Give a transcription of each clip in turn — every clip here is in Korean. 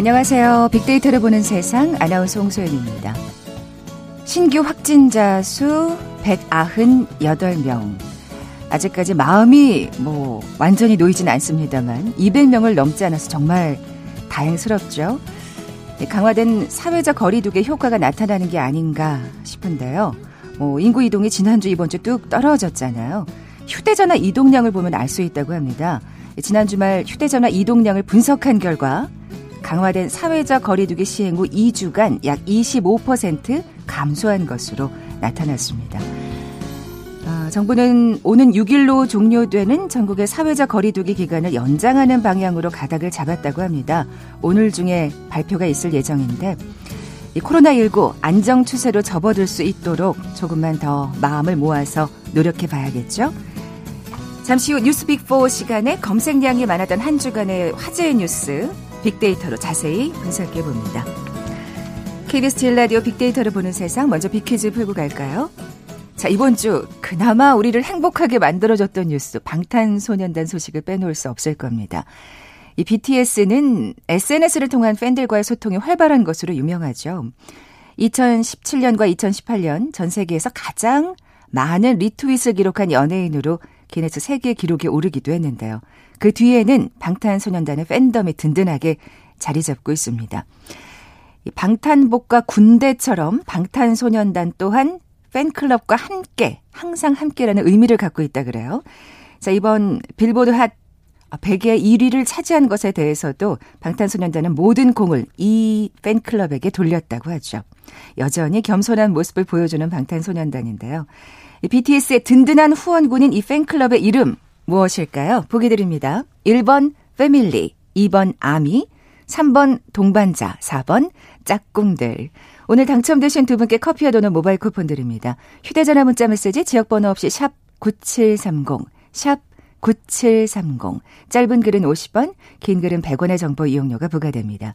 안녕하세요. 빅데이터를 보는 세상 아나운서 홍소연입니다. 신규 확진자 수 198명. 아직까지 마음이 뭐 완전히 놓이진 않습니다만 200명을 넘지 않아서 정말 다행스럽죠. 강화된 사회적 거리두기 효과가 나타나는 게 아닌가 싶은데요. 뭐 인구 이동이 지난주 이번 주 뚝 떨어졌잖아요. 휴대전화 이동량을 보면 알 수 있다고 합니다. 지난 주말 휴대전화 이동량을 분석한 결과 강화된 사회적 거리두기 시행 후 2주간 약 25% 감소한 것으로 나타났습니다. 아, 정부는 오는 6일로 종료되는 전국의 사회적 거리두기 기간을 연장하는 방향으로 가닥을 잡았다고 합니다. 오늘 중에 발표가 있을 예정인데 이 코로나19 안정 추세로 접어들 수 있도록 조금만 더 마음을 모아서 노력해 봐야겠죠. 잠시 후 뉴스 빅4 시간에 검색량이 많았던 한 주간의 화제의 뉴스 빅데이터로 자세히 분석해 봅니다. KBS 제 라디오 빅데이터를 보는 세상 먼저 빅퀴즈 풀고 갈까요? 자, 이번 주 그나마 우리를 행복하게 만들어줬던 뉴스 방탄소년단 소식을 빼놓을 수 없을 겁니다. 이 BTS는 SNS를 통한 팬들과의 소통이 활발한 것으로 유명하죠. 2017년과 2018년 전 세계에서 가장 많은 리트윗을 기록한 연예인으로 기네스 세계 기록에 오르기도 했는데요. 그 뒤에는 방탄소년단의 팬덤이 든든하게 자리 잡고 있습니다. 방탄복과 군대처럼 방탄소년단 또한 팬클럽과 함께, 항상 함께라는 의미를 갖고 있다 그래요. 자, 이번 빌보드 핫 100의 1위를 차지한 것에 대해서도 방탄소년단은 모든 공을 이 팬클럽에게 돌렸다고 하죠. 여전히 겸손한 모습을 보여주는 방탄소년단인데요. BTS의 든든한 후원군인 이 팬클럽의 이름 무엇일까요? 보기 드립니다. 1번 패밀리, 2번 아미, 3번 동반자, 4번 짝꿍들. 오늘 당첨되신 두 분께 커피와 도는 모바일 쿠폰 드립니다. 휴대전화 문자 메시지 지역번호 없이 샵 9730, 샵 9730. 짧은 글은 50원, 긴 글은 100원의 정보 이용료가 부과됩니다.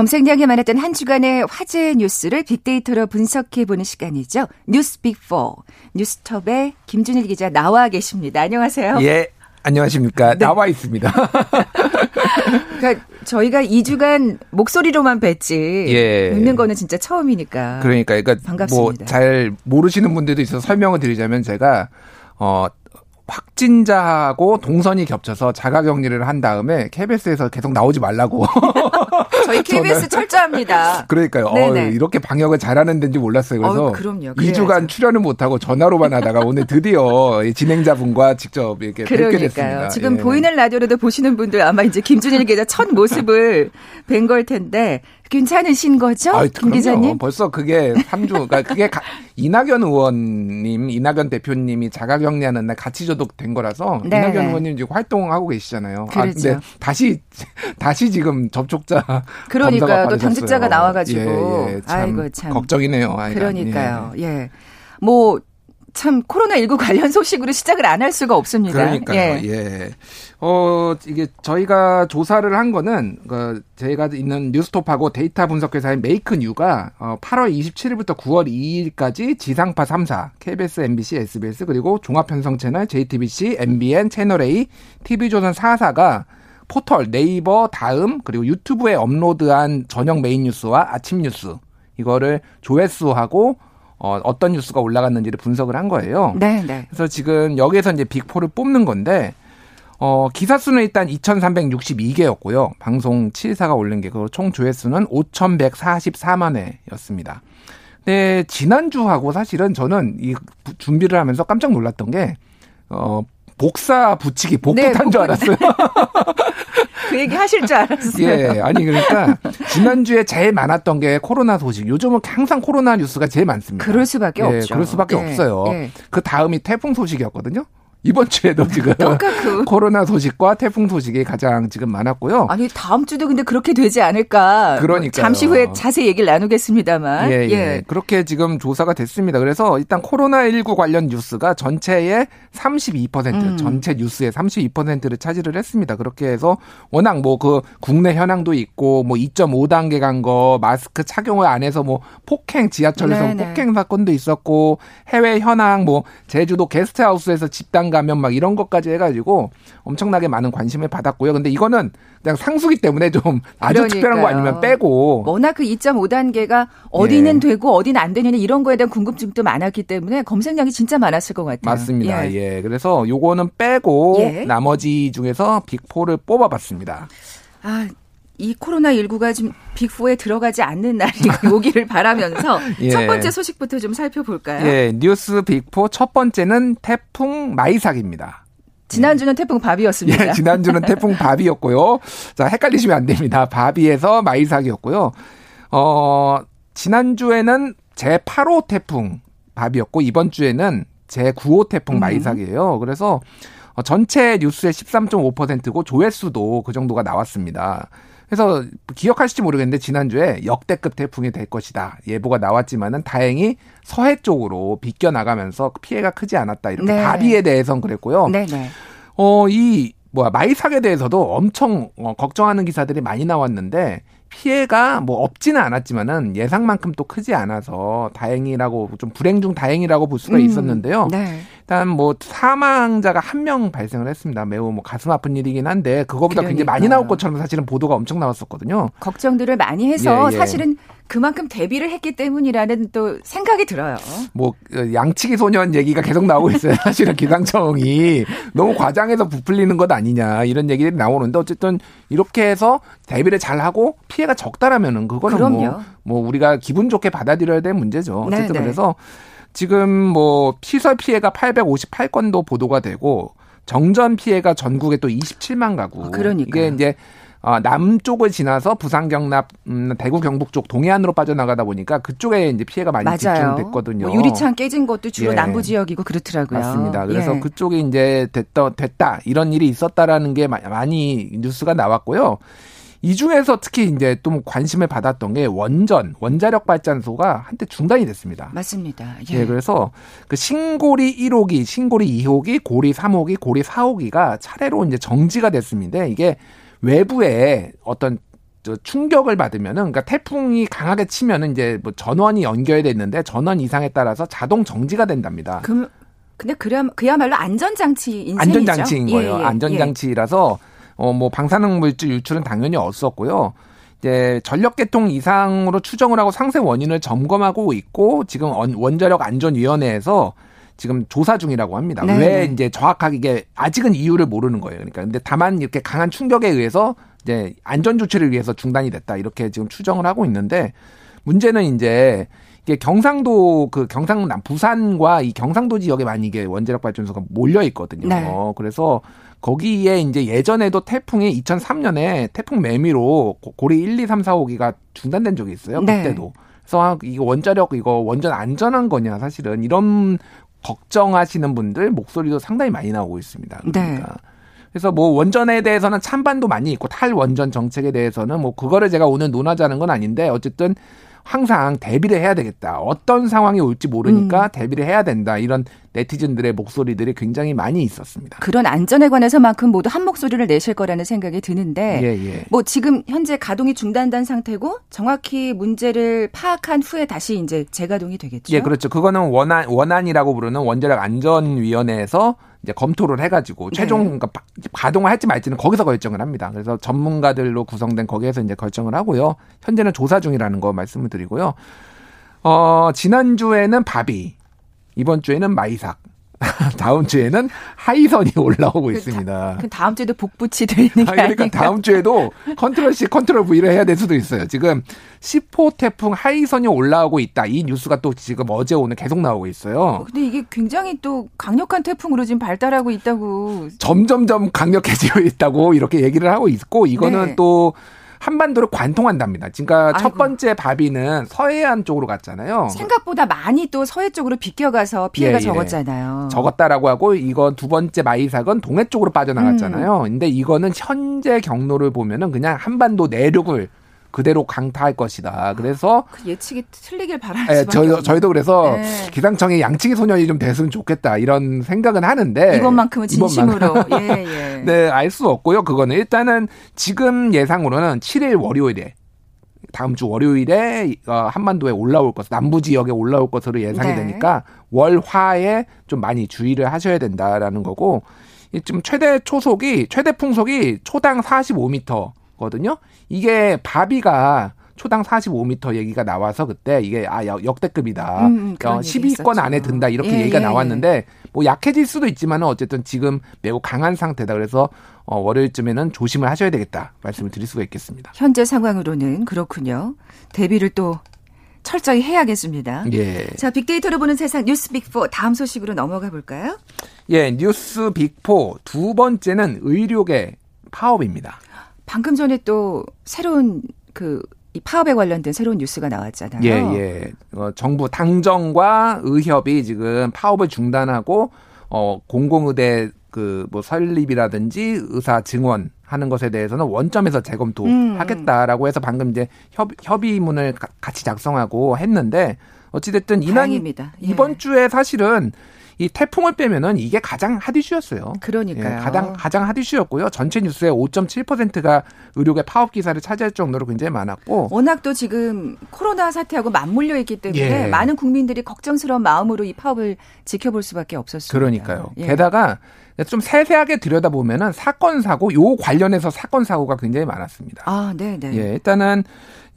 검색량이 많았던 한 주간의 화제 뉴스를 빅데이터로 분석해보는 시간이죠. 뉴스 빅4. 뉴스톱의 김준일 기자 나와 계십니다. 안녕하세요. 예. 안녕하십니까. 네. 나와 있습니다. 그러니까 저희가 2주간 목소리로만 뵀지. 예. 뵙는 거는 진짜 처음이니까. 그러니까, 그러니까 뭐. 뭐잘 모르시는 분들도 있어서 설명을 드리자면 제가 어 확진자하고 동선이 겹쳐서 자가격리를 한 다음에 KBS에서 계속 나오지 말라고. 저희 KBS 철저합니다. 그러니까요. 어, 이렇게 방역을 잘하는 데인지 몰랐어요. 그래서 어, 그럼요. 2주간 출연을 못하고 전화로만 하다가 오늘 드디어 진행자분과 직접 이렇게 그러니까요. 뵙게 됐습니다. 지금 예. 보이는 라디오로도 보시는 분들 아마 이제 김준일 기자 첫 모습을 뵌 걸 텐데 괜찮으신 거죠? 아, 김 기자님? 벌써 그게 3주, 그러니까 그게 가, 이낙연 의원님, 이낙연 대표님이 자가격리하는 날 같이 저독된 거라서 네. 이낙연 의원님 지금 활동하고 계시잖아요. 그렇죠. 아, 근데 그렇죠. 다시 다시 지금 접촉자 그러니까요. 또 당직자가 나와가지고 예, 예, 참 아이고 참 걱정이네요. 아이가. 그러니까요. 예. 예. 뭐 참 코로나19 관련 소식으로 시작을 안 할 수가 없습니다. 그러니까요. 예. 예. 어, 이게 저희가 조사를 한 거는 그 제가 있는 뉴스톱하고 데이터 분석 회사인 메이크뉴가 어 8월 27일부터 9월 2일까지 지상파 3사 KBS, MBC, SBS 그리고 종합 편성 채널 JTBC, MBN, 채널 A, TV조선 4사가 포털, 네이버, 다음 그리고 유튜브에 업로드한 저녁 메인 뉴스와 아침 뉴스 이거를 조회수하고 어, 어떤 뉴스가 올라갔는지를 분석을 한 거예요. 네, 네. 그래서 지금 여기에서 이제 Big 4를 뽑는 건데 어, 기사 수는 일단 2,362개였고요. 방송 7사가 올린 게, 그 총 조회수는 5,144만 회였습니다. 근데 지난주하고 사실은 저는 이 준비를 하면서 깜짝 놀랐던 게, 어, 복사 붙이기 복붙한 네, 줄 알았어요. 그 얘기 하실 줄 알았어요. 예, 아니 그러니까 지난주에 제일 많았던 게 코로나 소식. 요즘은 항상 코로나 뉴스가 제일 많습니다. 그럴 수밖에 예, 없죠. 그럴 수밖에 예, 없어요. 예. 그 다음이 태풍 소식이었거든요. 이번 주에도 지금 코로나 소식과 태풍 소식이 가장 지금 많았고요. 아니 다음 주도 근데 그렇게 되지 않을까? 그러니까 잠시 후에 자세히 얘기를 나누겠습니다만. 예, 예, 예. 그렇게 지금 조사가 됐습니다. 그래서 일단 코로나 19 관련 뉴스가 전체의 32% 음. 전체 뉴스의 32%를 차지를 했습니다. 그렇게 해서 워낙 뭐 그 국내 현황도 있고 뭐 2.5단계 간 거 마스크 착용을 안 해서 뭐 폭행 지하철에서 네네. 폭행 사건도 있었고 해외 현황 뭐 제주도 게스트하우스에서 집단 감염 막 이런 것까지 해가지고 엄청나게 많은 관심을 받았고요. 근데 이거는 그냥 상수기 때문에 좀 아주 그러니까요. 특별한 거 아니면 빼고 워낙 그 2.5단계가 어디는 예. 되고 어디는 안 되느냐 이런 거에 대한 궁금증도 많았기 때문에 검색량이 진짜 많았을 것 같아요. 맞습니다. 예. 예. 그래서 요거는 빼고 예. 나머지 중에서 빅4를 뽑아봤습니다. 아, 이 코로나19가 지금 빅4에 들어가지 않는 날이 오기를 바라면서 예. 첫 번째 소식부터 좀 살펴볼까요? 예, 뉴스 빅4 첫 번째는 태풍 마이삭입니다. 지난주는 태풍 바비였습니다. 예, 지난주는 태풍 바비였고요. 자, 헷갈리시면 안 됩니다. 바비에서 마이삭이었고요. 어, 지난주에는 제8호 태풍 바비였고 이번 주에는 제9호 태풍 음. 마이삭이에요. 그래서 전체 뉴스의 13.5%고 조회수도 그 정도가 나왔습니다. 그래서 기억하실지 모르겠는데 지난주에 역대급 태풍이 될 것이다 예보가 나왔지만은 다행히 서해 쪽으로 비껴 나가면서 피해가 크지 않았다 이렇게 네. 바비에 대해서는 그랬고요. 네네. 어이 뭐야 마이삭에 대해서도 엄청 어, 걱정하는 기사들이 많이 나왔는데 피해가 뭐 없지는 않았지만은 예상만큼 또 크지 않아서 다행이라고 좀 불행 중 다행이라고 볼 수가 음, 있었는데요. 네. 일단 뭐 사망자가 한 명 발생을 했습니다. 매우 뭐 가슴 아픈 일이긴 한데 그거보다 그러니까요. 굉장히 많이 나올 것처럼 사실은 보도가 엄청 나왔었거든요. 걱정들을 많이 해서 예, 예. 사실은 그만큼 대비를 했기 때문이라는 또 생각이 들어요. 뭐 어, 양치기 소년 얘기가 계속 나오고 있어요. 사실은 기상청이 너무 과장해서 부풀리는 것 아니냐 이런 얘기들이 나오는데 어쨌든 이렇게 해서 대비를 잘 하고 피해가 적다라면은 그거는 뭐, 뭐 우리가 기분 좋게 받아들여야 될 문제죠. 어쨌든 네네. 네. 그래서 지금 뭐 시설 피해가 858건도 보도가 되고 정전 피해가 전국에 또 27만 가구. 아, 그러니까 이게 이제 어, 남쪽을 지나서 부산 경남 음, 대구 경북 쪽 동해안으로 빠져나가다 보니까 그쪽에 이제 피해가 많이 맞아요. 집중됐거든요. 뭐 유리창 깨진 것도 주로 예. 남부 지역이고 그렇더라고요. 맞습니다. 그래서 예. 그쪽에 이제 됐다 됐다 이런 일이 있었다라는 게 많이 뉴스가 나왔고요. 이 중에서 특히 이제 또 관심을 받았던 게 원전, 원자력 발전소가 한때 중단이 됐습니다. 맞습니다. 예. 네, 그래서 그 신고리 1호기, 신고리 2호기, 고리 3호기, 고리 4호기가 차례로 이제 정지가 됐습니다. 이게 외부에 어떤 저 충격을 받으면은 그러니까 태풍이 강하게 치면은 이제 뭐 전원이 연결됐는데 전원 이상에 따라서 자동 정지가 된답니다. 그럼 근데 그야 그야말로 안전장치 안전장치인 거예요. 예, 예, 안전장치라서 어 뭐 방사능 물질 유출은 당연히 없었고요. 이제 전력 개통 이상으로 추정을 하고 상세 원인을 점검하고 있고 지금 원자력 안전위원회에서 지금 조사 중이라고 합니다. 네네. 왜 네. 이제 정확하게 이게 아직은 이유를 모르는 거예요. 그러니까 근데 다만 이렇게 강한 충격에 의해서 이제 안전 조치를 위해서 중단이 됐다 이렇게 지금 추정을 하고 있는데 문제는 이제 이게 경상도 그 경상남 부산과 이 경상도 지역에 많이 이게 원자력 발전소가 몰려 있거든요. 네. 그래서 거기에 이제 예전에도 태풍이 2003년에 태풍 매미로 고리 1, 2, 3, 4, 5기가 중단된 적이 있어요. 네. 그때도. 그래서 이거 원자력 이거 원전 안전한 거냐 사실은 이런 걱정하시는 분들 목소리도 상당히 많이 나오고 있습니다. 네. 그러니까. 네. 그래서 뭐 원전에 대해서는 찬반도 많이 있고 탈원전 정책에 대해서는 뭐 그거를 제가 오늘 논하자는 건 아닌데 어쨌든 항상 대비를 해야 되겠다. 어떤 상황이 올지 모르니까 음. 대비를 해야 된다. 이런 네티즌들의 목소리들이 굉장히 많이 있었습니다. 그런 안전에 관해서만큼 모두 한 목소리를 내실 거라는 생각이 드는데 예, 예. 뭐 지금 현재 가동이 중단된 상태고 정확히 문제를 파악한 후에 다시 이제 재가동이 되겠죠. 예, 그렇죠. 그거는 원안 원안이라고 부르는 원자력 안전 위원회에서 이제 검토를 해가지고 네. 최종 네. 그러니까 가동을 할지 말지는 거기서 결정을 합니다. 그래서 전문가들로 구성된 거기에서 이제 결정을 하고요. 현재는 조사 중이라는 거 말씀을 드리고요. 어, 지난주에는 바비, 이번 주에는 마이삭. 다음 주에는 하이선이 올라오고 그 있습니다. 그 다음 주에도 복붙이 되는 게 아, 그러니까 아닌가? 다음 주에도 Control C, Control V를 해야 될 수도 있어요. 지금 10호 태풍 하이선이 올라오고 있다. 이 뉴스가 또 지금 어제 오늘 계속 나오고 있어요. 어, 근데 이게 굉장히 또 강력한 태풍으로 지금 발달하고 있다고. 점점점 강력해지고 있다고 이렇게 얘기를 하고 있고 이거는 네. 또 한반도를 관통한답니다. 그러니까 아이고. 첫 번째 바비는 서해안 쪽으로 갔잖아요. 생각보다 많이 또 서해 쪽으로 비껴가서 피해가 예, 예. 적었잖아요. 적었다라고 하고 이건 두 번째 마이삭은 동해 쪽으로 빠져나갔잖아요. 음. 근데 이거는 현재 경로를 보면은 그냥 한반도 내륙을 그대로 강타할 것이다. 그래서 그 예측이 틀리길 바라는 네, 저희, 저희도 그래서 네. 기상청의 양치기 소년이 좀 됐으면 좋겠다 이런 생각은 하는데 이번만큼은 진심으로 예, 예. 네, 알 수 없고요. 그거는 일단은 지금 예상으로는 7일 월요일에 다음 주 월요일에 어, 한반도에 올라올 것, 남부 지역에 올라올 것으로 예상이 네. 되니까 월화에 좀 많이 주의를 하셔야 된다라는 거고 지금 최대 초속이 최대 풍속이 초당 45m 거든요. 이게 바비가 초당 45m 얘기가 나와서 그때 이게 아 역대급이다. 음, 음 어, 10위권 안에 든다 이렇게 예, 얘기가 예, 나왔는데 뭐 약해질 수도 있지만은 어쨌든 지금 매우 강한 상태다. 그래서 어, 월요일쯤에는 조심을 하셔야 되겠다 말씀을 드릴 수가 있겠습니다. 현재 상황으로는 그렇군요. 대비를 또 철저히 해야겠습니다. 예. 자, 빅데이터로 보는 세상 뉴스 빅4 다음 소식으로 넘어가 볼까요? 예, 뉴스 빅4 두 번째는 의료계 파업입니다. 방금 전에 또 새로운 그 이 파업에 관련된 새로운 뉴스가 나왔잖아요. 예, 예. 어, 정부 당정과 의협이 지금 파업을 중단하고 어 공공의대 그 뭐 설립이라든지 의사 증원 하는 것에 대해서는 원점에서 재검토하겠다라고 음. 해서 방금 이제 협, 협의문을 같이 작성하고 했는데 어찌됐든 이날 예. 이번 주에 사실은 이 태풍을 빼면은 이게 가장 핫 이슈였어요. 그러니까요. 예, 가장 가장 핫 이슈였고요. 전체 뉴스의 5.7%가 의료계 파업 기사를 차지할 정도로 굉장히 많았고 워낙 또 지금 코로나 사태하고 맞물려 있기 때문에 예. 많은 국민들이 걱정스러운 마음으로 이 파업을 지켜볼 수밖에 없었습니다. 그러니까요. 예. 게다가 좀 세세하게 들여다보면은 사건 사고 요 관련해서 사건 사고가 굉장히 많았습니다. 아, 네, 네. 예, 일단은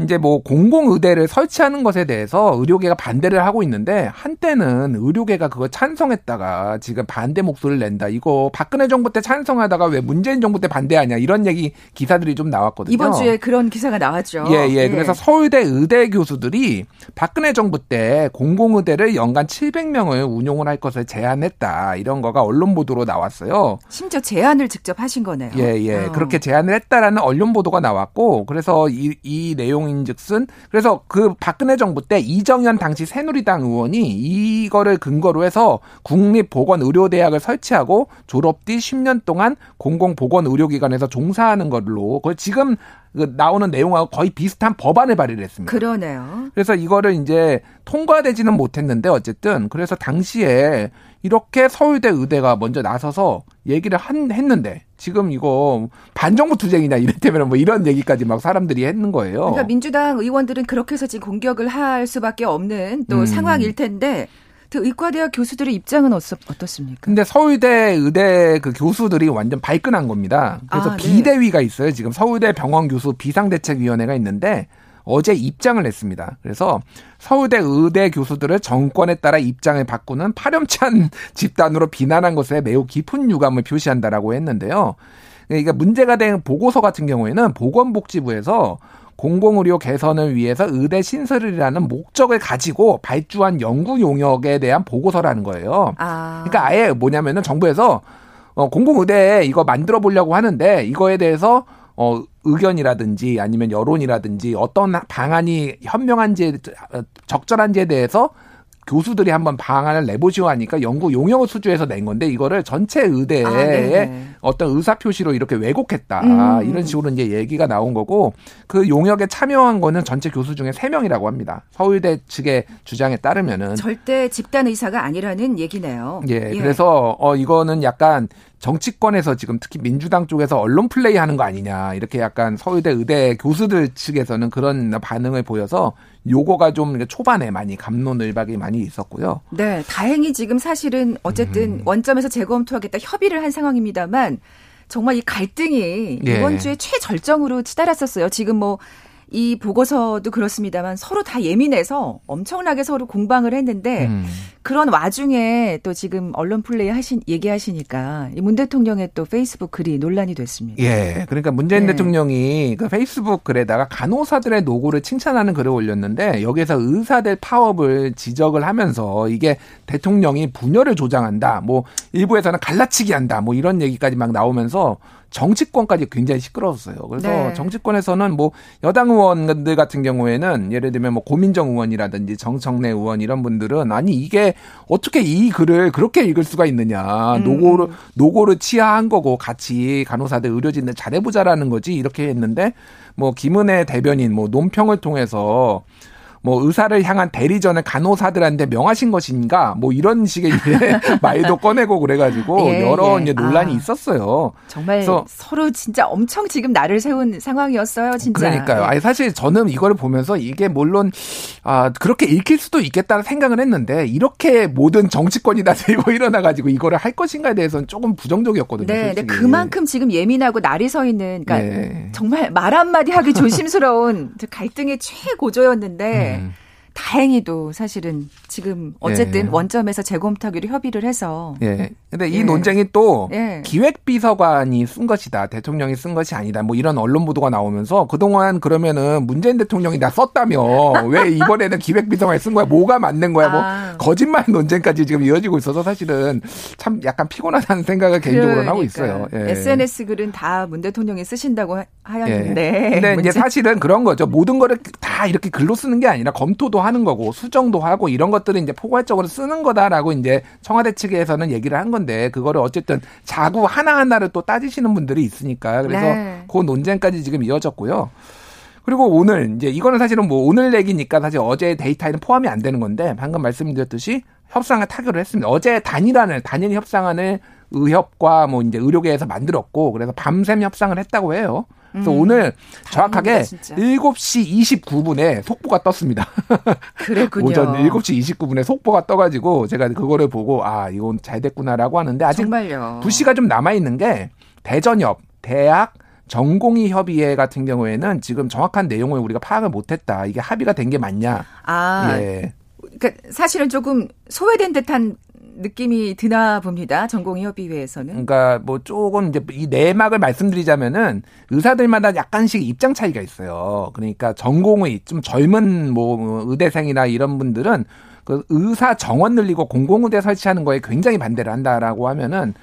이제 뭐 공공의대를 설치하는 것에 대해서 의료계가 반대를 하고 있는데 한때는 의료계가 그거 찬성했다가 지금 반대 목소리를 낸다. 이거 박근혜 정부 때 찬성하다가 왜 문재인 정부 때 반대하냐 이런 얘기 기사들이 좀 나왔거든요. 이번 주에 그런 기사가 나왔죠. 예, 예. 예. 그래서 서울대 의대 교수들이 박근혜 정부 때 공공의대를 연간 700명을 운용을 할 것을 제안했다. 이런 거가 언론 보도로 나왔어요. 심지어 제안을 직접 하신 거네요. 예, 예. 어. 그렇게 제안을 했다라는 언론 보도가 나왔고 그래서 이, 이 내용 내용인즉슨 그래서 그 박근혜 정부 때 이정현 당시 새누리당 의원이 이거를 근거로 해서 국립보건의료대학을 설치하고 졸업 뒤 10년 동안 공공보건의료기관에서 종사하는 걸로 그걸 지금 그 나오는 내용하고 거의 비슷한 법안을 발의를 했습니다. 그러네요. 그래서 이거를 이제 통과되지는 못했는데 어쨌든 그래서 당시에 이렇게 서울대 의대가 먼저 나서서 얘기를 한, 했는데 지금 이거 반정부 투쟁이냐 이랬다면 뭐 이런 얘기까지 막 사람들이 했는 거예요. 그러니까 민주당 의원들은 그렇게 해서 지금 공격을 할 수밖에 없는 또 음. 상황일 텐데 그 의과대학 교수들의 입장은 어떻습니까? 근데 서울대 의대 그 교수들이 완전 발끈한 겁니다. 그래서 아, 네. 비대위가 있어요. 지금 서울대 병원 교수 비상대책위원회가 있는데 어제 입장을 냈습니다. 그래서 서울대 의대 교수들을 정권에 따라 입장을 바꾸는 파렴치한 집단으로 비난한 것에 매우 깊은 유감을 표시한다라고 했는데요. 그러니까 문제가 된 보고서 같은 경우에는 보건복지부에서 공공의료 개선을 위해서 의대 신설이라는 목적을 가지고 발주한 연구 용역에 대한 보고서라는 거예요. 아. 그러니까 아예 뭐냐면은 정부에서 어, 공공의대 이거 만들어 보려고 하는데 이거에 대해서 어, 의견이라든지 아니면 여론이라든지 어떤 방안이 현명한지 적절한지에 대해서 교수들이 한번 방안을 내보시오 하니까 연구 용역을 수주해서 낸 건데 이거를 전체 의대에 아, 어떤 의사 표시로 이렇게 왜곡했다 음. 이런 식으로 이제 얘기가 나온 거고 그 용역에 참여한 거는 전체 교수 중에 세 명이라고 합니다. 서울대 측의 주장에 따르면은 절대 집단 의사가 아니라는 얘기네요. 예, 예. 그래서 어 이거는 약간 정치권에서 지금 특히 민주당 쪽에서 언론 플레이 하는 거 아니냐 이렇게 약간 서울대 의대 교수들 측에서는 그런 반응을 보여서 요거가 좀 초반에 많이 감론을박이 많이 있었고요. 네, 다행히 지금 사실은 어쨌든 음. 원점에서 재검토하겠다 협의를 한 상황입니다만 정말 이 갈등이 예. 이번 주에 최절정으로 치달았었어요. 지금 뭐 이 보고서도 그렇습니다만 서로 다 예민해서 엄청나게 서로 공방을 했는데 음. 그런 와중에 또 지금 언론 플레이 하신 얘기하시니까 문 대통령의 또 페이스북 글이 논란이 됐습니다. 예. 그러니까 문재인 네. 대통령이 그 페이스북 글에다가 간호사들의 노고를 칭찬하는 글을 올렸는데 여기에서 의사들 파업을 지적을 하면서 이게 대통령이 분열을 조장한다. 뭐 일부에서는 갈라치기 한다. 뭐 이런 얘기까지 막 나오면서 정치권까지 굉장히 시끄러웠어요. 그래서 네. 정치권에서는 뭐 여당 의원들 같은 경우에는 예를 들면 뭐 고민정 의원이라든지 정청래 의원 이런 분들은 아니 이게 어떻게 이 글을 그렇게 읽을 수가 있느냐 음. 노고를 노고를 치하한 거고 같이 간호사들 의료진들 잘해보자라는 거지 이렇게 했는데 뭐 김은혜 대변인 뭐 논평을 통해서 뭐 의사를 향한 대리전을 간호사들한테 명하신 것인가 뭐 이런 식의 이제 말도 꺼내고 그래가지고 예, 여러 예. 이제 논란이 아. 있었어요. 정말 그래서- 서로 진짜 엄청 지금 나를 세운 상황이었어요, 진짜. 그러니까요. 예. 아니 사실 저는 이거를 보면서 이게 물론 아 그렇게 읽힐 수도 있겠다는 생각을 했는데 이렇게 모든 정치권이 다 들고 일어나 가지고 이거를 할 것인가에 대해서는 조금 부정적이었거든요. 네, 네, 솔직히. 그만큼 지금 예민하고 날이 서 있는, 그러니까 네. 정말 말 한마디 하기 조심스러운 그 갈등의 최고조였는데, 음. mm. 다행히도 사실은 지금 어쨌든 예. 원점에서 재검토하기로 협의를 해서. 예. 근데 이 예. 논쟁이 또 예. 기획비서관이 쓴 것이다. 대통령이 쓴 것이 아니다. 뭐 이런 언론 보도가 나오면서 그동안 그러면은 문재인 대통령이 다 썼다며 왜 이번에는 기획비서관이 쓴 거야? 뭐가 맞는 거야? 뭐 아. 거짓말 논쟁까지 지금 이어지고 있어서 사실은 참 약간 피곤하다는 생각을 개인적으로는 하고 있어요. 예. SNS 글은 다 문 대통령이 쓰신다고 하- 예. 하였는데. 근데 이제 문제- 사실은 그런 거죠. 모든 거를 다 이렇게 글로 쓰는 게 아니라 검토도 하는 거고 수정도 하고 이런 것들은 이제 포괄적으로 쓰는 거다라고 이제 청와대 측에서는 얘기를 한 건데 그거를 어쨌든 자구 하나하나를 또 따지시는 분들이 있으니까 그래서 네. 그 논쟁까지 지금 이어졌고요. 그리고 오늘 이제 이거는 사실은 뭐 오늘 얘기니까 사실 어제 데이터에는 포함이 안 되는 건데 방금 말씀드렸듯이 협상을 타결을 했습니다. 어제 단일안을 단일 협상안을 의협과 뭐 이제 의료계에서 만들었고 그래서 밤샘 협상을 했다고 해요. 그래서 음, 오늘 정확하게 진짜. 7시 29분에 속보가 떴습니다. 그랬군요. 오전 7시 29분에 속보가 떠가지고 제가 그거를 보고 아 이건 잘 됐구나라고 하는데 아직 정말요. 부시가 좀 남아 있는 게 대전협, 대학, 전공의 협의회 같은 경우에는 지금 정확한 내용을 우리가 파악을 못했다. 이게 합의가 된 게 맞냐? 아, 예. 그러니까 사실은 조금 소외된 듯한 느낌이 드나 봅니다. 전공의협의회에서는. 그러니까 뭐 조금 이제 이 내막을 말씀드리자면은 의사들마다 약간씩 입장 차이가 있어요. 그러니까 전공의 좀 젊은 뭐 의대생이나 이런 분들은 그 의사 정원 늘리고 공공의대 설치하는 거에 굉장히 반대를 한다라고 하면은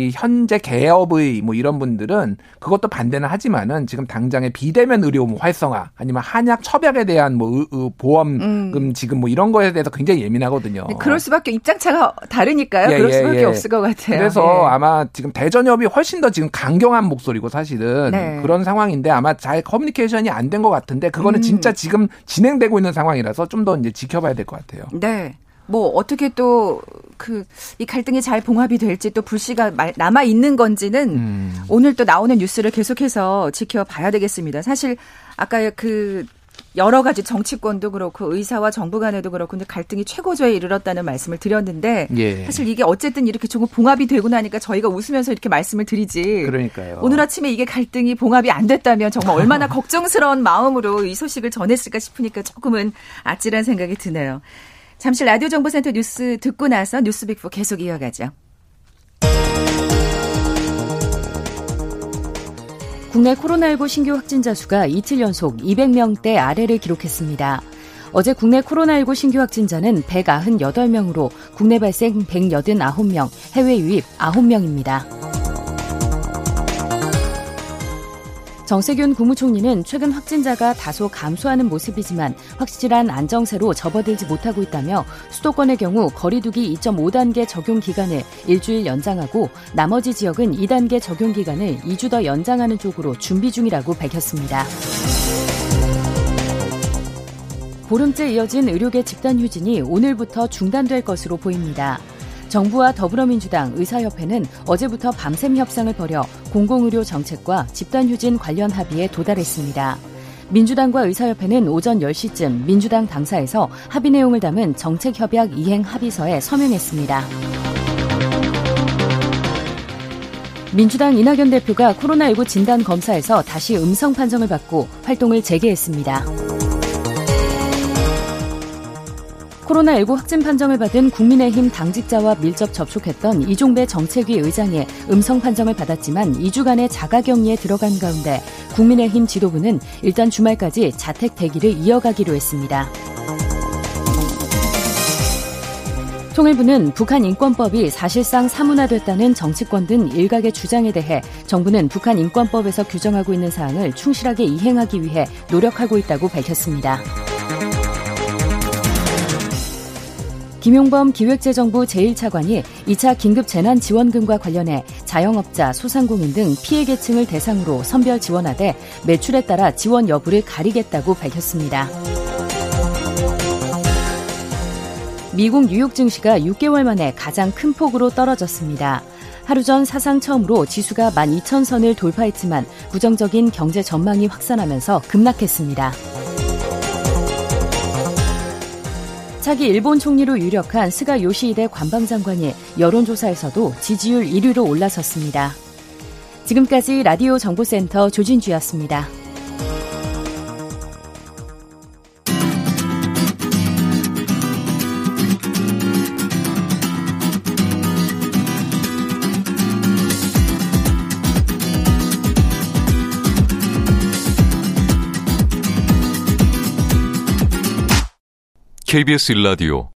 이 현재 개업의 뭐 이런 분들은 그것도 반대는 하지만은 지금 당장의 비대면 의료 뭐 활성화 아니면 한약 처약에 대한 뭐 보험금 음. 지금 뭐 이런 거에 대해서 굉장히 예민하거든요. 네, 그럴 수밖에 입장차가 다르니까요. 예, 그럴 예, 수밖에 예. 없을 것 같아요. 그래서 예. 아마 지금 대전협이 훨씬 더 지금 강경한 목소리고 사실은 네. 그런 상황인데 아마 잘 커뮤니케이션이 안 된 것 같은데 그거는 음. 진짜 지금 진행되고 있는 상황이라서 좀 더 이제 지켜봐야 될 것 같아요. 네. 뭐 어떻게 또 그 이 갈등이 잘 봉합이 될지 또 불씨가 말- 남아 있는 건지는 음. 오늘 또 나오는 뉴스를 계속해서 지켜봐야 되겠습니다. 사실 아까 그 여러 가지 정치권도 그렇고 의사와 정부 간에도 그렇고 근데 갈등이 최고조에 이르렀다는 말씀을 드렸는데 예. 사실 이게 어쨌든 이렇게 조금 봉합이 되고 나니까 저희가 웃으면서 이렇게 말씀을 드리지. 그러니까요. 오늘 아침에 이게 갈등이 봉합이 안 됐다면 정말 얼마나 걱정스러운 마음으로 이 소식을 전했을까 싶으니까 조금은 아찔한 생각이 드네요. 잠시 라디오 정보센터 뉴스 듣고 나서 뉴스 빅4 계속 이어가죠. 국내 코로나19 신규 확진자 수가 이틀 연속 200명대 아래를 기록했습니다. 어제 국내 코로나19 신규 확진자는 198명으로 국내 발생 189명, 해외 유입 9명입니다. 정세균 국무총리는 최근 확진자가 다소 감소하는 모습이지만 확실한 안정세로 접어들지 못하고 있다며 수도권의 경우 거리두기 2.5단계 적용 기간을 일주일 연장하고 나머지 지역은 2단계 적용 기간을 2주 더 연장하는 쪽으로 준비 중이라고 밝혔습니다. 보름째 이어진 의료계 집단 휴진이 오늘부터 중단될 것으로 보입니다. 정부와 더불어민주당, 의사협회는 어제부터 밤샘 협상을 벌여 공공의료 정책과 집단휴진 관련 합의에 도달했습니다. 민주당과 의사협회는 오전 10시쯤 민주당 당사에서 합의 내용을 담은 정책협약 이행 합의서에 서명했습니다. 민주당 이낙연 대표가 코로나19 진단 검사에서 다시 음성 판정을 받고 활동을 재개했습니다. 코로나19 확진 판정을 받은 국민의힘 당직자와 밀접 접촉했던 이종배 정책위 의장의 음성 판정을 받았지만 2주간의 자가격리에 들어간 가운데 국민의힘 지도부는 일단 주말까지 자택 대기를 이어가기로 했습니다. 통일부는 북한 인권법이 사실상 사문화됐다는 정치권 등 일각의 주장에 대해 정부는 북한 인권법에서 규정하고 있는 사항을 충실하게 이행하기 위해 노력하고 있다고 밝혔습니다. 김용범 기획재정부 제1차관이 2차 긴급 재난 지원금과 관련해 자영업자, 소상공인 등 피해 계층을 대상으로 선별 지원하되 매출에 따라 지원 여부를 가리겠다고 밝혔습니다. 미국 뉴욕 증시가 6개월 만에 가장 큰 폭으로 떨어졌습니다. 하루 전 사상 처음으로 지수가 12,000선을 돌파했지만 부정적인 경제 전망이 확산하면서 급락했습니다. 차기 일본 총리로 유력한 스가 요시히데 관방장관이 여론조사에서도 지지율 1위로 올라섰습니다. 지금까지 라디오 정보센터 조진주였습니다. KBS 일라디오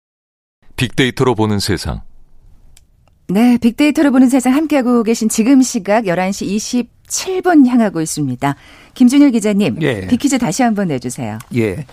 빅데이터로 보는 세상. 네, 빅데이터로 보는 세상 함께하고 계신 지금 시각 11시 27분 향하고 있습니다. 김준일 기자님, 예. 빅퀴즈 다시 한번 내주세요. 예.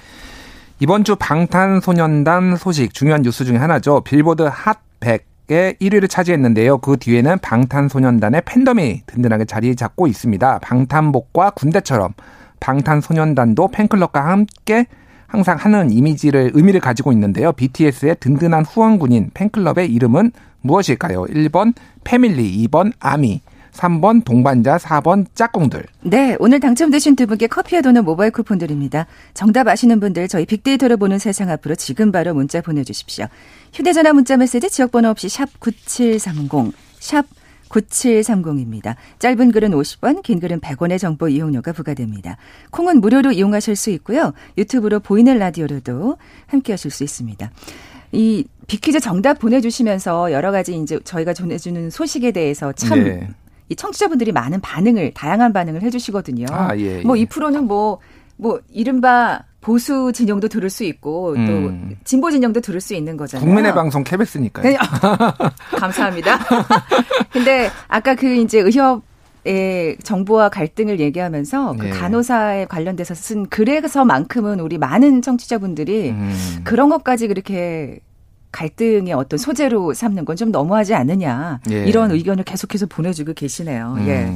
이번 주 방탄소년단 소식 중요한 뉴스 중에 하나죠. 빌보드 핫 100의 1위를 차지했는데요. 그 뒤에는 방탄소년단의 팬덤이 든든하게 자리 잡고 있습니다. 방탄복과 군대처럼 방탄소년단도 팬클럽과 함께 항상 하는 이미지를 의미를 가지고 있는데요. BTS의 든든한 후원군인 팬클럽의 이름은 무엇일까요? 1번 패밀리, 2번 아미, 3번 동반자, 4번 짝꿍들. 네, 오늘 당첨되신 두 분께 커피와 도넛 모바일 쿠폰 드립니다. 정답 아시는 분들 저희 빅데이터를 보는 세상 앞으로 지금 바로 문자 보내주십시오. 휴대전화 문자 메시지 지역번호 없이 샵 9730, 샵 9730입니다. 짧은 글은 50원, 긴 글은 100원의 정보 이용료가 부과됩니다. 콩은 무료로 이용하실 수 있고요. 유튜브로 보이는 라디오로도 함께 하실 수 있습니다. 이 비퀴즈 정답 보내주시면서 여러 가지 이제 저희가 전해주는 소식에 대해서 참 네. 이 청취자분들이 많은 반응을 다양한 반응을 해주시거든요. 아, 예, 예. 뭐이 프로는 뭐 뭐뭐 이른바 보수 진영도 들을 수 있고 또 음. 진보 진영도 들을 수 있는 거잖아요. 국민의 방송 KBS니까요. 네. 감사합니다. 근데 아까 그 이제 의협 의 정부와 갈등을 얘기하면서 그 네. 간호사에 관련돼서 쓴 글에서만큼은 우리 많은 청취자분들이 음. 그런 것까지 그렇게 갈등의 어떤 소재로 삼는 건 좀 너무하지 않느냐 예. 이런 의견을 계속해서 보내주고 계시네요. 음. 예.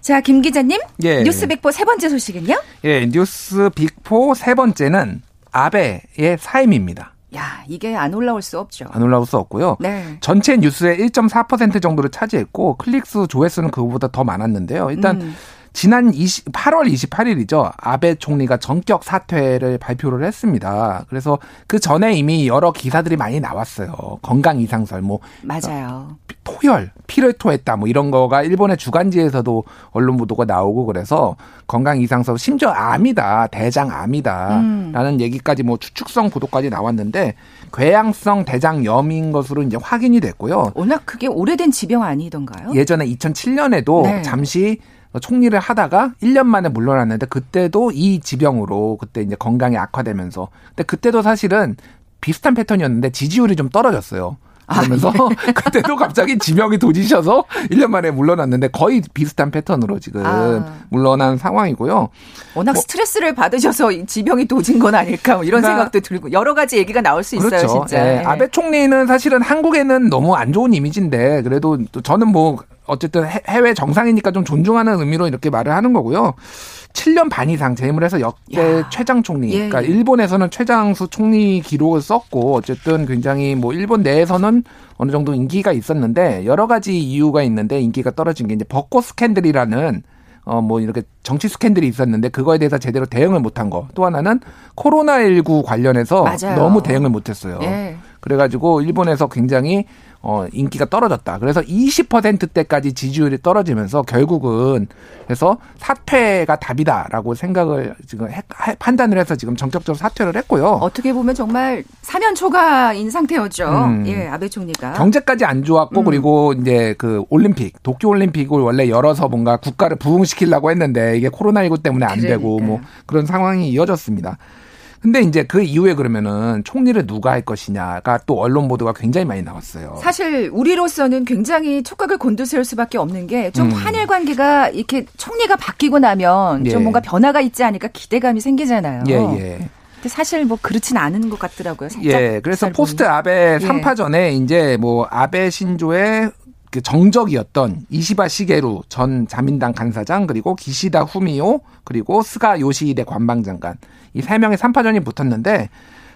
자, 김 기자님. 예. 뉴스 빅포 세 번째 소식은요? 예, 뉴스 빅포 세 번째는 아베의 사임입니다. 야, 이게 안 올라올 수 없죠. 안 올라올 수 없고요. 네. 전체 뉴스의 1.4% 정도를 차지했고 클릭수 조회수는 그거보다 더 많았는데요. 일단 음. 지난 20, 8월 28일이죠. 아베 총리가 전격 사퇴를 발표를 했습니다. 그래서 그 전에 이미 여러 기사들이 많이 나왔어요. 건강 이상설, 뭐 맞아요. 토혈, 피를 토했다, 뭐 이런 거가 일본의 주간지에서도 언론 보도가 나오고 그래서 건강 이상설, 심지어 암이다, 대장암이다라는 음. 얘기까지 뭐 추측성 보도까지 나왔는데 궤양성 대장염인 것으로 이제 확인이 됐고요. 워낙 그게 오래된 지병 아니던가요? 예전에 2007년에도 네. 잠시 총리를 하다가 1년 만에 물러났는데 그때도 이 지병으로 그때 이제 건강이 악화되면서 근데 그때도 사실은 비슷한 패턴이었는데 지지율이 좀 떨어졌어요. 그러면서 아, 예. 그때도 갑자기 지명이 도지셔서 1년 만에 물러났는데 거의 비슷한 패턴으로 지금 아. 물러난 상황이고요. 워낙 뭐, 스트레스를 받으셔서 지병이 도진 건 아닐까 뭐 이런 그러니까, 생각도 들고 여러 가지 얘기가 나올 수 그렇죠. 있어요, 진짜. 예. 네. 아베 총리는 사실은 한국에는 너무 안 좋은 이미지인데 그래도 저는 뭐 어쨌든 해외 정상이니까 좀 존중하는 의미로 이렇게 말을 하는 거고요. 7년 반 이상 재임을 해서 역대 야. 최장 총리. 예. 그러니까 일본에서는 최장수 총리 기록을 썼고 어쨌든 굉장히 뭐 일본 내에서는 어느 정도 인기가 있었는데 여러 가지 이유가 있는데 인기가 떨어진 게 이제 벚꽃 스캔들이라는 어, 뭐, 이렇게 정치 스캔들이 있었는데, 그거에 대해서 제대로 대응을 못한 거. 또 하나는 코로나19 관련해서 맞아요. 너무 대응을 못했어요. 예. 그래가지고, 일본에서 굉장히 어, 인기가 떨어졌다. 그래서 20%대까지 지지율이 떨어지면서 결국은 그래서 사퇴가 답이다라고 생각을 지금 해, 판단을 해서 지금 정격적으로 사퇴를 했고요. 어떻게 보면 정말 사면 초과인 상태였죠. 음, 예, 아베 총리가. 경제까지 안 좋았고 음. 그리고 이제 그 올림픽, 도쿄 올림픽을 원래 열어서 뭔가 국가를 부흥시키려고 했는데 이게 코로나19 때문에 안 그러니까요. 되고 뭐 그런 상황이 이어졌습니다. 근데 이제 그 이후에 그러면은 총리를 누가 할 것이냐가 또 언론 보도가 굉장히 많이 나왔어요. 사실 우리로서는 굉장히 촉각을 곤두세울 수밖에 없는 게좀 음. 한일 관계가 이렇게 총리가 바뀌고 나면 예. 좀 뭔가 변화가 있지 않을까 기대감이 생기잖아요. 예, 예. 근데 사실 뭐 그렇진 않은 것 같더라고요. 예, 그래서 post 아베 3파전에 예. 이제 뭐 아베 신조의 그 정적이었던 이시바 시게루 전 자민당 간사장 그리고 기시다 후미오 그리고 스가 요시히데 관방장관 이 세 명의 3파전이 붙었는데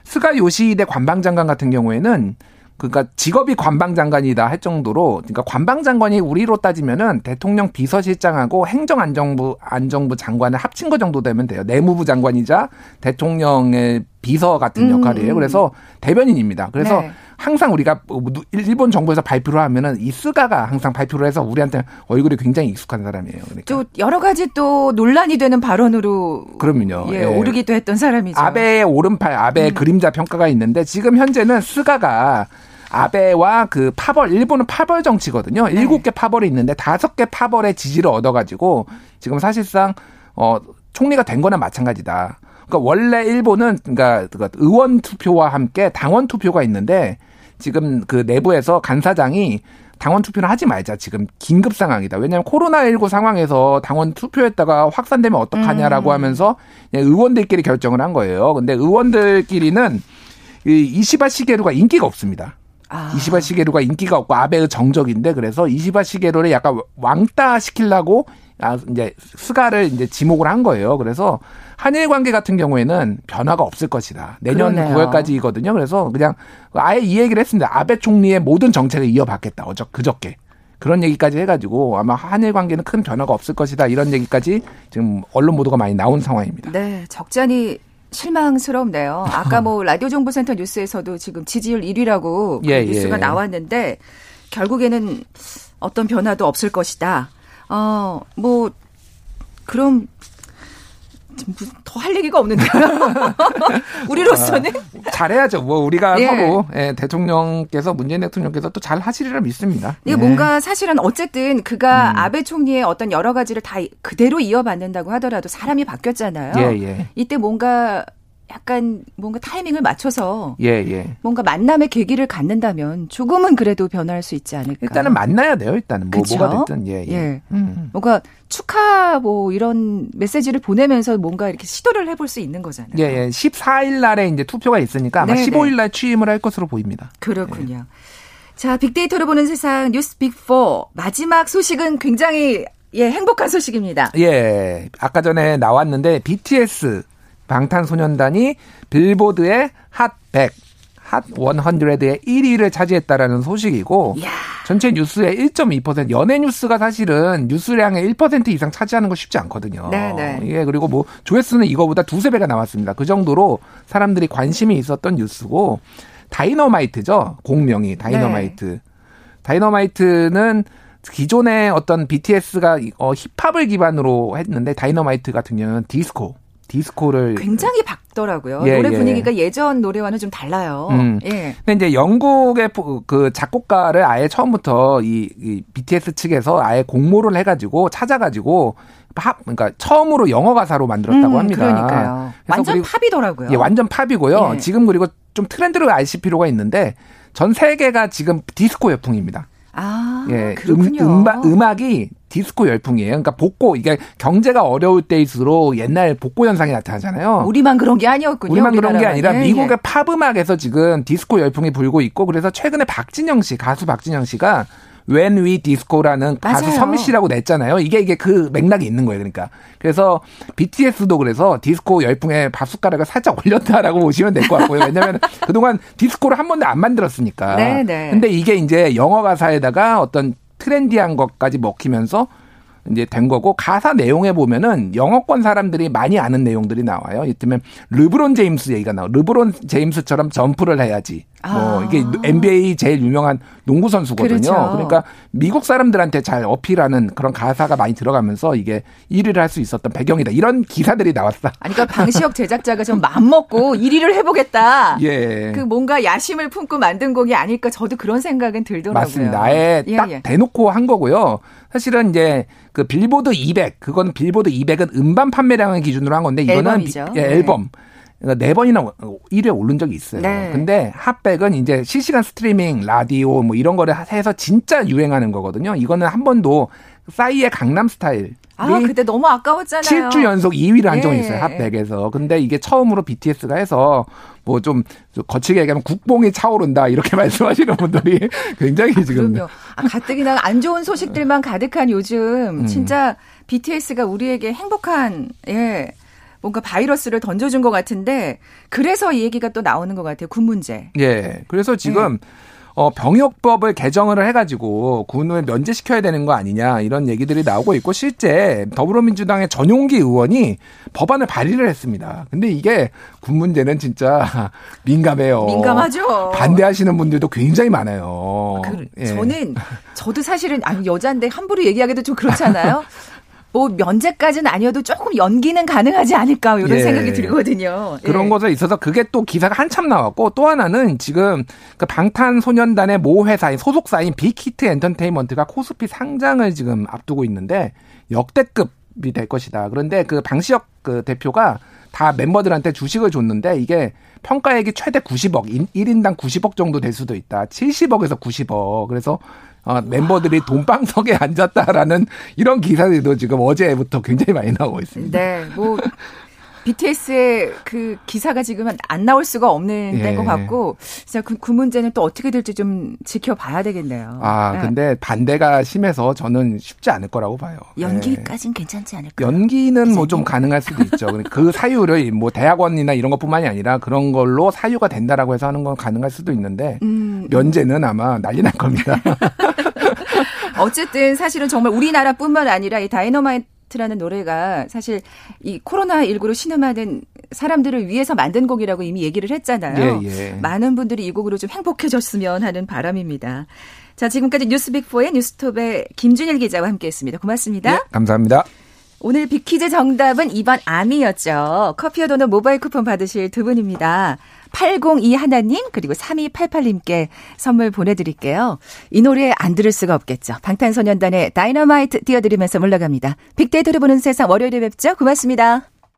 스가 요시히데 관방장관 같은 경우에는 그러니까 직업이 관방장관이다 할 정도로 그러니까 관방장관이 우리로 따지면은 대통령 비서실장하고 행정안정부 안정부 장관을 합친 거 정도 되면 돼요. 내무부 장관이자 대통령의 비서 같은 음. 역할이에요. 그래서 대변인입니다. 그래서 네. 항상 우리가 뭐 일본 정부에서 발표를 하면은 이 스가가 항상 발표를 해서 우리한테 얼굴이 굉장히 익숙한 사람이에요. 그러니까. 또 여러 가지 또 논란이 되는 발언으로 그럼요. 예, 예. 오르기도 했던 사람이죠. 아베의 오른팔, 아베의 음. 그림자 평가가 있는데 지금 현재는 스가가 아베와 그 파벌 일본은 파벌 정치거든요. 네. 일곱 개 파벌이 있는데 다섯 개 파벌의 지지를 얻어가지고 지금 사실상 어 총리가 된 거나 마찬가지다. 그러니까 원래 일본은 그러니까 그 의원 투표와 함께 당원 투표가 있는데 지금 그 내부에서 간사장이 당원 투표를 하지 말자. 지금 긴급 상황이다. 왜냐하면 코로나19 상황에서 당원 투표했다가 확산되면 어떡하냐라고 음. 하면서 의원들끼리 결정을 한 거예요. 근데 의원들끼리는 이 이시바 시게루가 인기가 없습니다. 아. 이시바 시게루가 인기가 없고 아베의 정적인데 그래서 이시바 시게루를 약간 왕따 시키려고 아 이제 스가를 이제 지목을 한 거예요. 그래서 한일 관계 같은 경우에는 변화가 없을 것이다. 내년 그러네요. 9월까지거든요. 그래서 그냥 아예 이 얘기를 했습니다. 아베 총리의 모든 정책을 이어받겠다. 어저 그저께. 그런 얘기까지 해가지고 아마 한일 관계는 큰 변화가 없을 것이다. 이런 얘기까지 지금 언론 보도가 많이 나온 상황입니다. 네, 적잖이 실망스럽네요. 아까 뭐 라디오 정보센터 뉴스에서도 지금 지지율 1위라고 그 예, 뉴스가 예. 나왔는데 결국에는 어떤 변화도 없을 것이다. 어, 뭐 그럼 더할 얘기가 없는데 우리로서는 아, 잘해야죠. 뭐 우리가 네. 서로 예, 대통령께서 문재인 대통령께서 또 잘 하시리라 믿습니다. 이게 네. 뭔가 사실은 어쨌든 그가 음. 아베 총리의 어떤 여러 가지를 다 그대로 이어받는다고 하더라도 사람이 바뀌었잖아요. 예, 예. 이때 뭔가 약간 뭔가 타이밍을 맞춰서 예, 예. 뭔가 만남의 계기를 갖는다면 조금은 그래도 변할 수 있지 않을까. 일단은 만나야 돼요. 일단은 뭐 그쵸? 뭐가 됐든 예, 예. 예. 음. 뭔가 축하 뭐 이런 메시지를 보내면서 뭔가 이렇게 시도를 해볼 수 있는 거잖아요. 예, 예. 14일 날에 이제 투표가 있으니까 아마 네네. 15일 날 취임을 할 것으로 보입니다. 그렇군요. 예. 자, 빅데이터로 보는 세상 뉴스 빅4 마지막 소식은 굉장히 예, 행복한 소식입니다. 예. 아까 전에 나왔는데 BTS 방탄소년단이 빌보드의 핫 100, 핫 100의 1위를 차지했다라는 소식이고 이야. 전체 뉴스의 1.2% 연예 뉴스가 사실은 뉴스량의 1% 이상 차지하는 거 쉽지 않거든요. 네네. 예, 그리고 뭐 조회수는 이거보다 두세 배가 나왔습니다. 그 정도로 사람들이 관심이 있었던 뉴스고 다이너마이트죠. 곡명이 다이너마이트. 네. 다이너마이트는 기존의 어떤 BTS가 어, 힙합을 기반으로 했는데 다이너마이트 같은 경우는 디스코 디스코를 굉장히 밝더라고요. 예, 노래 예. 분위기가 예전 노래와는 좀 달라요. 음. 예. 근데 이제 영국의 그 작곡가를 아예 처음부터 이, 이 BTS 측에서 아예 공모를 해가지고 찾아가지고 팝 그러니까 처음으로 영어 가사로 만들었다고 음, 합니다. 그러니까요. 완전 팝이더라고요. 예, 완전 팝이고요. 예. 지금 그리고 좀 트렌드를 아실 필요가 있는데 전 세계가 지금 디스코 열풍입니다. 아, 예, 그렇군요. 음, 음악, 음악이 디스코 열풍이에요. 그러니까 복고 이게 경제가 어려울 때일수록 옛날 복고 현상이 나타나잖아요. 우리만 그런 게 아니었군요. 우리만 그런 게 아니라 예, 미국의 예. 팝 음악에서 지금 디스코 열풍이 불고 있고 그래서 최근에 박진영 씨 가수 박진영 씨가 When We Disco라는 맞아요. 가수 선미 씨라고 냈잖아요. 이게 이게 그 맥락이 있는 거예요. 그러니까 그래서 BTS도 그래서 디스코 열풍에 밥숟가락을 살짝 올렸다라고 보시면 될 것 같고요. 왜냐하면 그동안 디스코를 한 번도 안 만들었으니까. 네네. 네. 근데 이게 이제 영어 가사에다가 어떤 트렌디한 것까지 먹히면서 이제 된 거고 가사 내용에 보면은 영어권 사람들이 많이 아는 내용들이 나와요. 이때면 르브론 제임스 얘기가 나와. 르브론 제임스처럼 점프를 해야지. 뭐 아. 뭐 이게 NBA 제일 유명한 농구 선수거든요. 그렇죠. 그러니까 미국 사람들한테 잘 어필하는 그런 가사가 많이 들어가면서 이게 1위를 할 수 있었던 배경이다. 이런 기사들이 나왔어. 아니 그러니까 방시혁 제작자가 좀 마음 먹고 1위를 해 보겠다. 예. 그 뭔가 야심을 품고 만든 곡이 아닐까 저도 그런 생각은 들더라고요. 맞습니다. 아예 예, 딱 예. 대놓고 한 거고요. 사실은 이제 그 빌보드 200 그건 빌보드 200은 음반 판매량을 기준으로 한 건데 이거는 비, 예, 앨범. 그러니까 네 번이나 1위에 오른 적이 있어요. 네. 근데 Hot백은 이제 실시간 스트리밍, 라디오 뭐 이런 거를 해서 진짜 유행하는 거거든요. 이거는 한 번도 싸이의 강남 스타일 아, 그때 너무 아까웠잖아요. 7주 연속 2위를 한 적이 예. 있어요. Hot백에서. 근데 이게 처음으로 BTS가 해서 뭐좀 거칠게 얘기하면 국뽕이 차오른다 이렇게 말씀하시는 분들이 굉장히 지금 그럼요. 아, 가뜩이나 안 좋은 소식들만 가득한 요즘 음. 진짜 BTS가 우리에게 행복한 예 뭔가 바이러스를 던져준 것 같은데 그래서 이 얘기가 또 나오는 것 같아요. 군 문제. 예. 그래서 지금 네. 어, 병역법을 개정을 해가지고 군을 면제시켜야 되는 거 아니냐 이런 얘기들이 나오고 있고 실제 더불어민주당의 전용기 의원이 법안을 발의를 했습니다. 근데 이게 군 문제는 진짜 민감해요. 민감하죠. 반대하시는 분들도 굉장히 많아요. 그, 예. 저는 저도 사실은 아니 여자인데 함부로 얘기하기도 좀 그렇잖아요. 뭐 면제까지는 아니어도 조금 연기는 가능하지 않을까 이런 예. 생각이 들거든요. 그런 예. 것에 있어서 그게 또 기사가 한참 나왔고 또 하나는 지금 그 방탄소년단의 모 회사인 소속사인 빅히트 엔터테인먼트가 코스피 상장을 지금 앞두고 있는데 역대급이 될 것이다. 그런데 그 방시혁 그 대표가 다 멤버들한테 주식을 줬는데 이게 평가액이 최대 90억, 1인당 90억 정도 될 수도 있다. 70억에서 90억. 그래서 어, 멤버들이 돈방석에 앉았다라는 이런 기사들도 지금 어제부터 굉장히 많이 나오고 있습니다. 네, 뭐 BTS의 그 기사가 지금은 안 나올 수가 없는 예. 것 같고, 진짜 그, 그 문제는 또 어떻게 될지 좀 지켜봐야 되겠네요. 아, 네. 근데 반대가 심해서 저는 쉽지 않을 거라고 봐요. 네. 연기까진 괜찮지 않을까? 연기는 뭐 좀 가능할 수도 있죠. 그 사유를 뭐 대학원이나 이런 것뿐만이 아니라 그런 걸로 사유가 된다라고 해서 하는 건 가능할 수도 있는데 음, 면제는 아마 난리 날 겁니다. 어쨌든 사실은 정말 우리나라뿐만 아니라 이 다이너마이트 라는 노래가 사실 이 코로나19로 신음하는 사람들을 위해서 만든 곡이라고 이미 얘기를 했잖아요. 예, 예. 많은 분들이 이 곡으로 좀 행복해졌으면 하는 바람입니다. 자, 지금까지 뉴스빅4의 뉴스톱의 김준일 기자와 함께 했습니다. 고맙습니다. 예, 감사합니다. 오늘 빅퀴즈 정답은 2번 암이었죠. 커피와 도넛 모바일 쿠폰 받으실 두 분입니다. 802 하나님 그리고 3288님께 선물 보내드릴게요. 이 노래 안 들을 수가 없겠죠. 방탄소년단의 다이너마이트 띄워드리면서 물러갑니다. 빅데이터를 보는 세상 월요일에 뵙죠. 고맙습니다.